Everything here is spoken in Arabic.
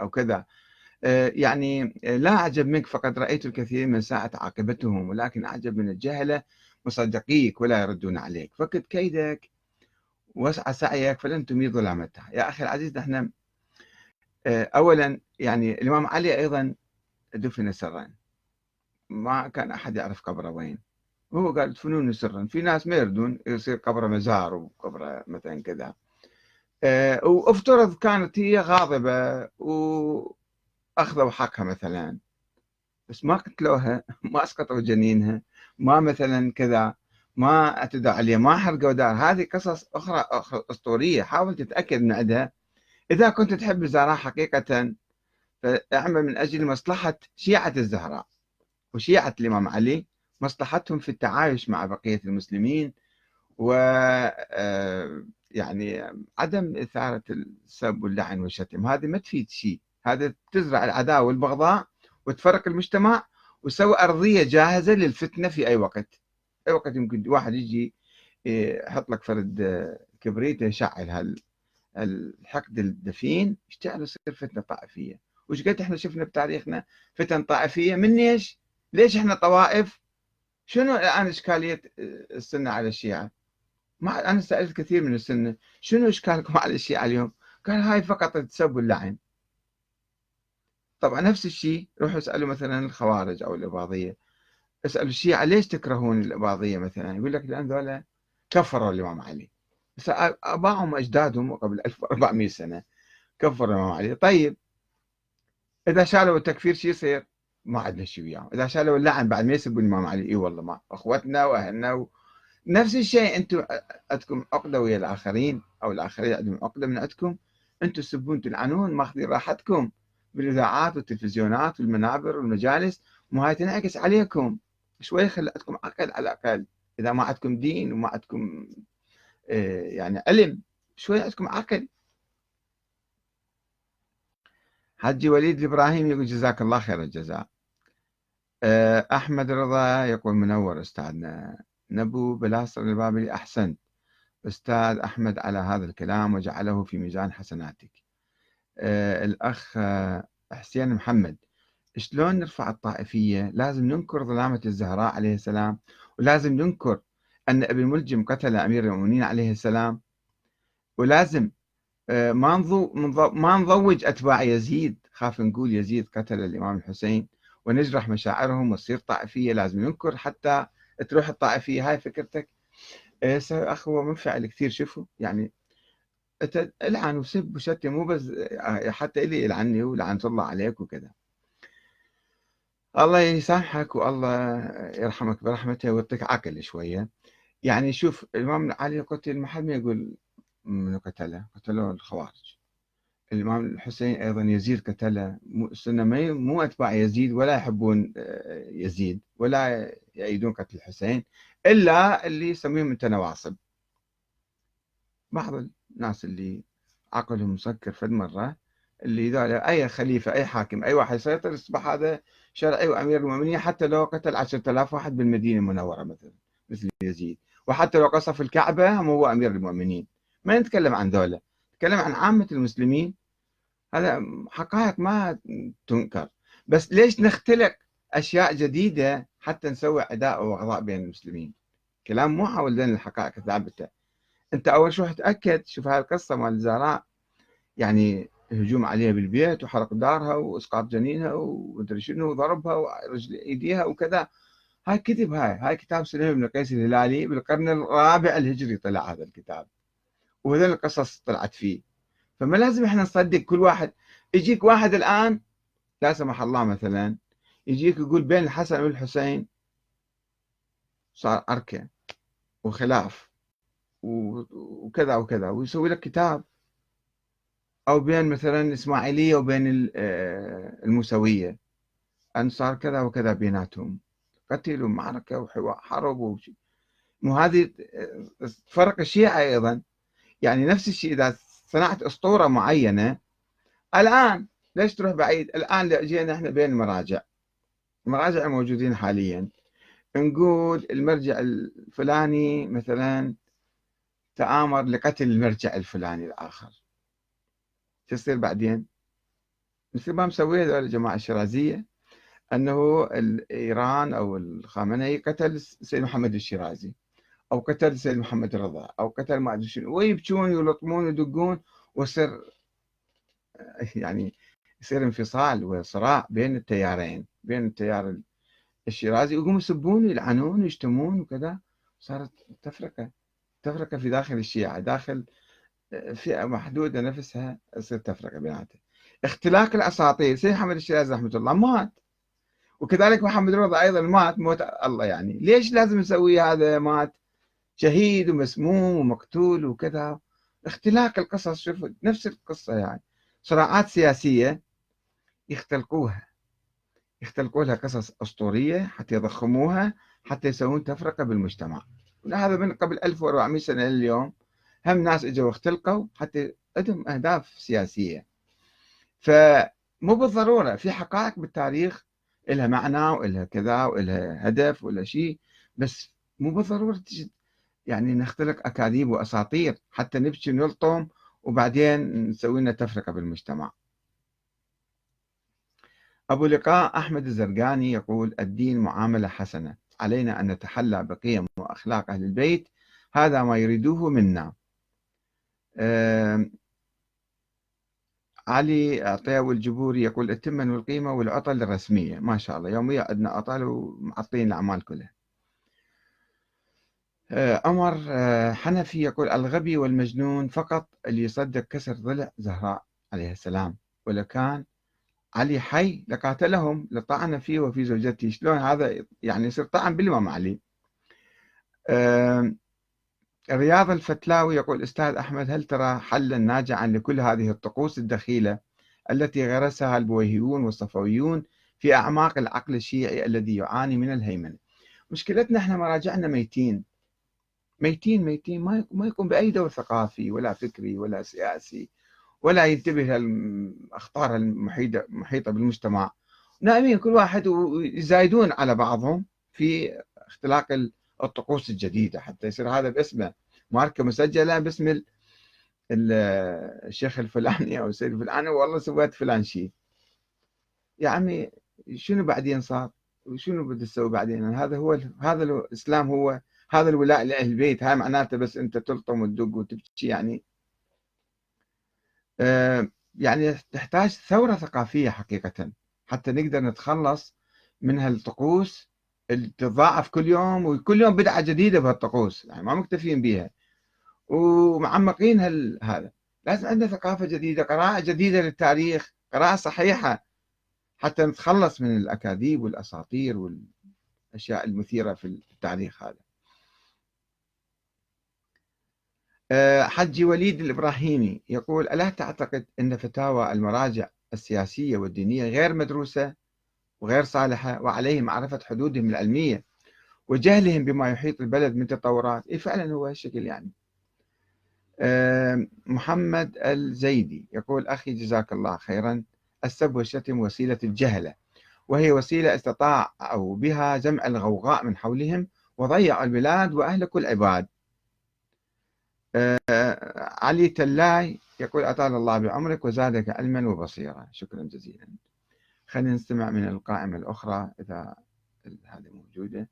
أو كذا. آه، يعني لا أعجب منك فقد رأيت الكثير من ساعة عاقبتهم ولكن أعجب من الجهلة مصدقيك ولا يردون عليك. فكت كيدك واسعى سعيك فلن تميت ظلامتها. يا أخي العزيز نحن آه، أولا يعني الإمام علي أيضا دفن سرا. ما كان أحد يعرف قبره وين. هو قال دفنونه سرا. في ناس ما يردون يصير قبره مزار وقبره مثلا كذا. آه، وأفترض كانت هي غاضبة وأخذوا حقها مثلا. بس ما قتلوها ما أسقطوا جنينها ما مثلا كذا ما اعتدوا عليها ما حرقوا دار. هذه قصص أخرى, أخرى أسطورية. حاول تتأكد من عندها إذا كنت تحب الزهراء حقيقة فأعمل من أجل مصلحة شيعة الزهراء وشيعة الإمام علي مصلحتهم في التعايش مع بقية المسلمين و آه، يعني عدم إثارة السب واللعن والشتم هذه ما تفيد شيء هذا تزرع العداوة والبغضاء وتفرق المجتمع وتسوي أرضية جاهزة للفتنة في أي وقت أي وقت يمكن واحد يجي يحط لك فرد كبريت يشعل هالحقد الدفين يشتعل يصير فتنة طائفية وش قد إحنا شفنا بتاريخنا فتن طائفية من إيش؟ ليش إحنا طوائف؟ شنو الآن إشكالية السنة على الشيعة؟ ما أنا سألت كثير من السنة شنو إشكالكم على الشيعة اليوم؟ قال هاي فقط تسب اللعن. طبعا نفس الشيء روحوا اسألوا مثلا الخوارج أو الإباضية. اسألوا الشيعة ليش تكرهون الإباضية مثلا؟ يقول لك لأن ذولا كفروا الإمام علي. بس أباهم أجدادهم قبل 1400 سنة كفروا الإمام علي. طيب إذا شالوا التكفير شو يصير؟ ما عندنا شيء وياهم. إذا شالوا اللعن بعد ما يسبوا الإمام علي إي والله ما أخوتنا وأهلنا و... نفس الشيء أنتم عندكم عقدة ويا الآخرين أو الآخرين عندهم عقدة من عندكم. أنتم تسبون تلعنون ماخذين راحتكم. بالإذاعات والتلفزيونات والمنابر والمجالس. وهاي تنعكس عليكم. شوي خلي عندكم عقل على الأقل. إذا ما عندكم دين وما عندكم آه، يعني علم شوي عندكم عقل. حجي وليد الابراهيم يقول جزاك الله خير الجزاء. آه، أحمد رضا يقول منور أستاذنا. نبو بلاصر البابلي احسنت أستاذ أحمد على هذا الكلام وجعله في ميزان حسناتك. آه، الأخ آه، حسين محمد شلون نرفع الطائفية؟ لازم ننكر ظلامة الزهراء عليه السلام ولازم ننكر أن ابن ملجم قتل أمير المؤمنين عليه السلام. ولازم آه، ما ما نضوج أتباع يزيد. خاف نقول يزيد قتل الإمام الحسين ونجرح مشاعرهم وتصير طائفية. لازم ننكر حتى تروح الطائفية هاي فكرتك. أخ هو منفعل كثير شوفوا. يعني العن وسب وشتم مو بس آه، حتى إلي يلعني ولعنة الله عليك وكذا. الله يسامحك والله يرحمك برحمته ويعطيك عقل شوية. يعني شوف الإمام علي قتل ما حد ما يقول من قتله قتلوه الخوارج. الإمام الحسين أيضا يزيد قتلة. السنة مو أتباع يزيد ولا يحبون آه، يزيد ولا يأيدون قتل الحسين إلا اللي يسميهم أنت نواصب. بعض الناس اللي عقلهم مسكر فد مرة اللي ذا أي خليفة أي حاكم أي واحد يسيطر يصبح هذا شرعي وأمير المؤمنين حتى لو قتل عشرة آلاف واحد بالمدينة المنورة مثلا مثل يزيد. وحتى لو قصف الكعبة هم هو أمير المؤمنين. ما نتكلم عن ذولا نتكلم عن عامة المسلمين. هذا حقائق ما تنكر. بس ليش نختلق أشياء جديدة حتى نسوي عداء وغضاء بين المسلمين. كلام مو حول لنا الحقائق ثابته أنت أول شو تاكد شوف هاي القصة مال الزهراء. يعني هجوم عليها بالبيت وحرق دارها وإسقاط جنينها ومدري شنو وضربها ورجل إيديها وكذا. هاي كتب هاي. هاي كتاب سليم بن قيس الهلالي بالقرن الرابع الهجري طلع هذا الكتاب. وهذول القصص طلعت فيه. فما لازم إحنا نصدق كل واحد. يجيك واحد الآن لا سمح الله مثلا يجيك يقول بين الحسن والحسين صار أركة وخلاف وكذا وكذا ويسوي لك كتاب. أو بين مثلا الإسماعيلية وبين آه، الموسوية. أن صار كذا وكذا بيناتهم. قتل ومعركة وحرب وشي. مو هذه آه، الشيعة أيضا. يعني نفس الشيء إذا صنعت أسطورة معينة. الآن ليش تروح بعيد؟ الآن جينا إحنا بين المراجع. المراجع الموجودين حاليا. نقول المرجع الفلاني مثلا تآمر لقتل المرجع الفلاني الآخر. تصير بعدين؟ مثل ما مسويه الجماعة الشيرازية؟ أنه إيران أو الخامنئي قتل سيد محمد الشيرازي أو قتل سيد محمد الرضا أو قتل ما أدري شنو. ويبكون ويلطمون ويدقون ويصير يعني يصير انفصال وصراع بين التيارين. بين التيار الشيرازي. ويقوموا يسبون ويلعنون ويشتمون وكذا. صارت تفرقة تفرقة في داخل الشيعة داخل فئة محدودة نفسها تصير تفرقة بيناتها اختلاق الأساطير. سيد محمد الشيرازي رحمة الله مات. وكذلك محمد رضا أيضا مات موت الله يعني. ليش لازم نسوي هذا؟ مات شهيد ومسموم ومقتول وكذا. اختلاق القصص شوف نفس القصة يعني. صراعات سياسية يختلقوها. يختلقوا لها قصص أسطورية حتى يضخموها حتى يسوون تفرقة بالمجتمع. هذا من قبل 1400 سنة لليوم. هم ناس إجوا واختلقوا حتى عندهم أهداف سياسية. فمو بالضرورة في حقائق بالتاريخ لها معنى ولها كذا ولها هدف ولا شيء بس مو بالضرورة يعني نختلق أكاذيب وأساطير حتى نبكي ونلطم وبعدين نسوي لنا تفرقة بالمجتمع. أبو لقاء أحمد الزرقاني يقول الدين معاملة حسنة علينا أن نتحلى بقيم وأخلاق أهل البيت هذا ما يريدوه منا. علي عطيه الجبوري يقول التمن والقيمة والعطل الرسمية. ما شاء الله يوميا عندنا عطل ومعطين الأعمال كلها. آه، عمر آه، حنفي يقول الغبي والمجنون فقط اللي يصدق كسر ضلع زهراء عليه السلام ولو كان علي حي لقاتلهم لطعن فيه وفي زوجته. شلون هذا يعني يصير طعن بالإمام علي رياض الفتلاوي يقول أستاذ أحمد هل ترى حلا ناجعا لكل هذه الطقوس الدخيلة التي غرسها البويهيون والصفويون في أعماق العقل الشيعي الذي يعاني من الهيمنة؟ مشكلتنا إحنا مراجعنا ميتين. ميتين ميتين. ما يكون بأي دور ثقافي ولا فكري ولا سياسي ولا ينتبه للأخطار المحيطة بالمجتمع. نائمين كل واحد ويزايدون على بعضهم في اختلاق الطقوس الجديدة حتى يصير هذا باسمه. ماركة مسجلة باسم الشيخ الفلاني أو السيد الفلاني. والله سويت فلان شيء. يا عمي شنو بعدين صار؟ وشنو بدي تسوي بعدين؟ هذا هو هذا الإسلام هو هذا الولاء لأهل البيت. هاي معناته بس أنت تلطم وتدق وتبكي يعني. يعني تحتاج ثورة ثقافية حقيقة حتى نقدر نتخلص من هالطقوس اللي تتضاعف كل يوم وكل يوم بدعة جديدة بهالطقوس يعني ما مكتفين بها ومعمقين هال... هذا. لازم عندنا ثقافة جديدة قراءة جديدة للتاريخ قراءة صحيحة حتى نتخلص من الأكاذيب والأساطير والأشياء المثيرة في التاريخ هذا. حجي وليد الإبراهيمي يقول ألا تعتقد أن فتاوى المراجع السياسية والدينية غير مدروسة وغير صالحة وعليه معرفة حدودهم العلمية وجهلهم بما يحيط البلد من تطورات؟ إيه فعلا هو هالشكل يعني. آه، محمد الزيدي يقول أخي جزاك الله خيرا. السب والشتم وسيلة الجهلة وهي وسيلة استطاعوا بها جمع الغوغاء من حولهم وضيعوا البلاد وأهلكوا العباد. آه، علي تلاي يقول أطال الله بعمرك وزادك علما وبصيرة شكرا جزيلا. خلينا نستمع من القائمة الأخرى إذا هذه موجودة.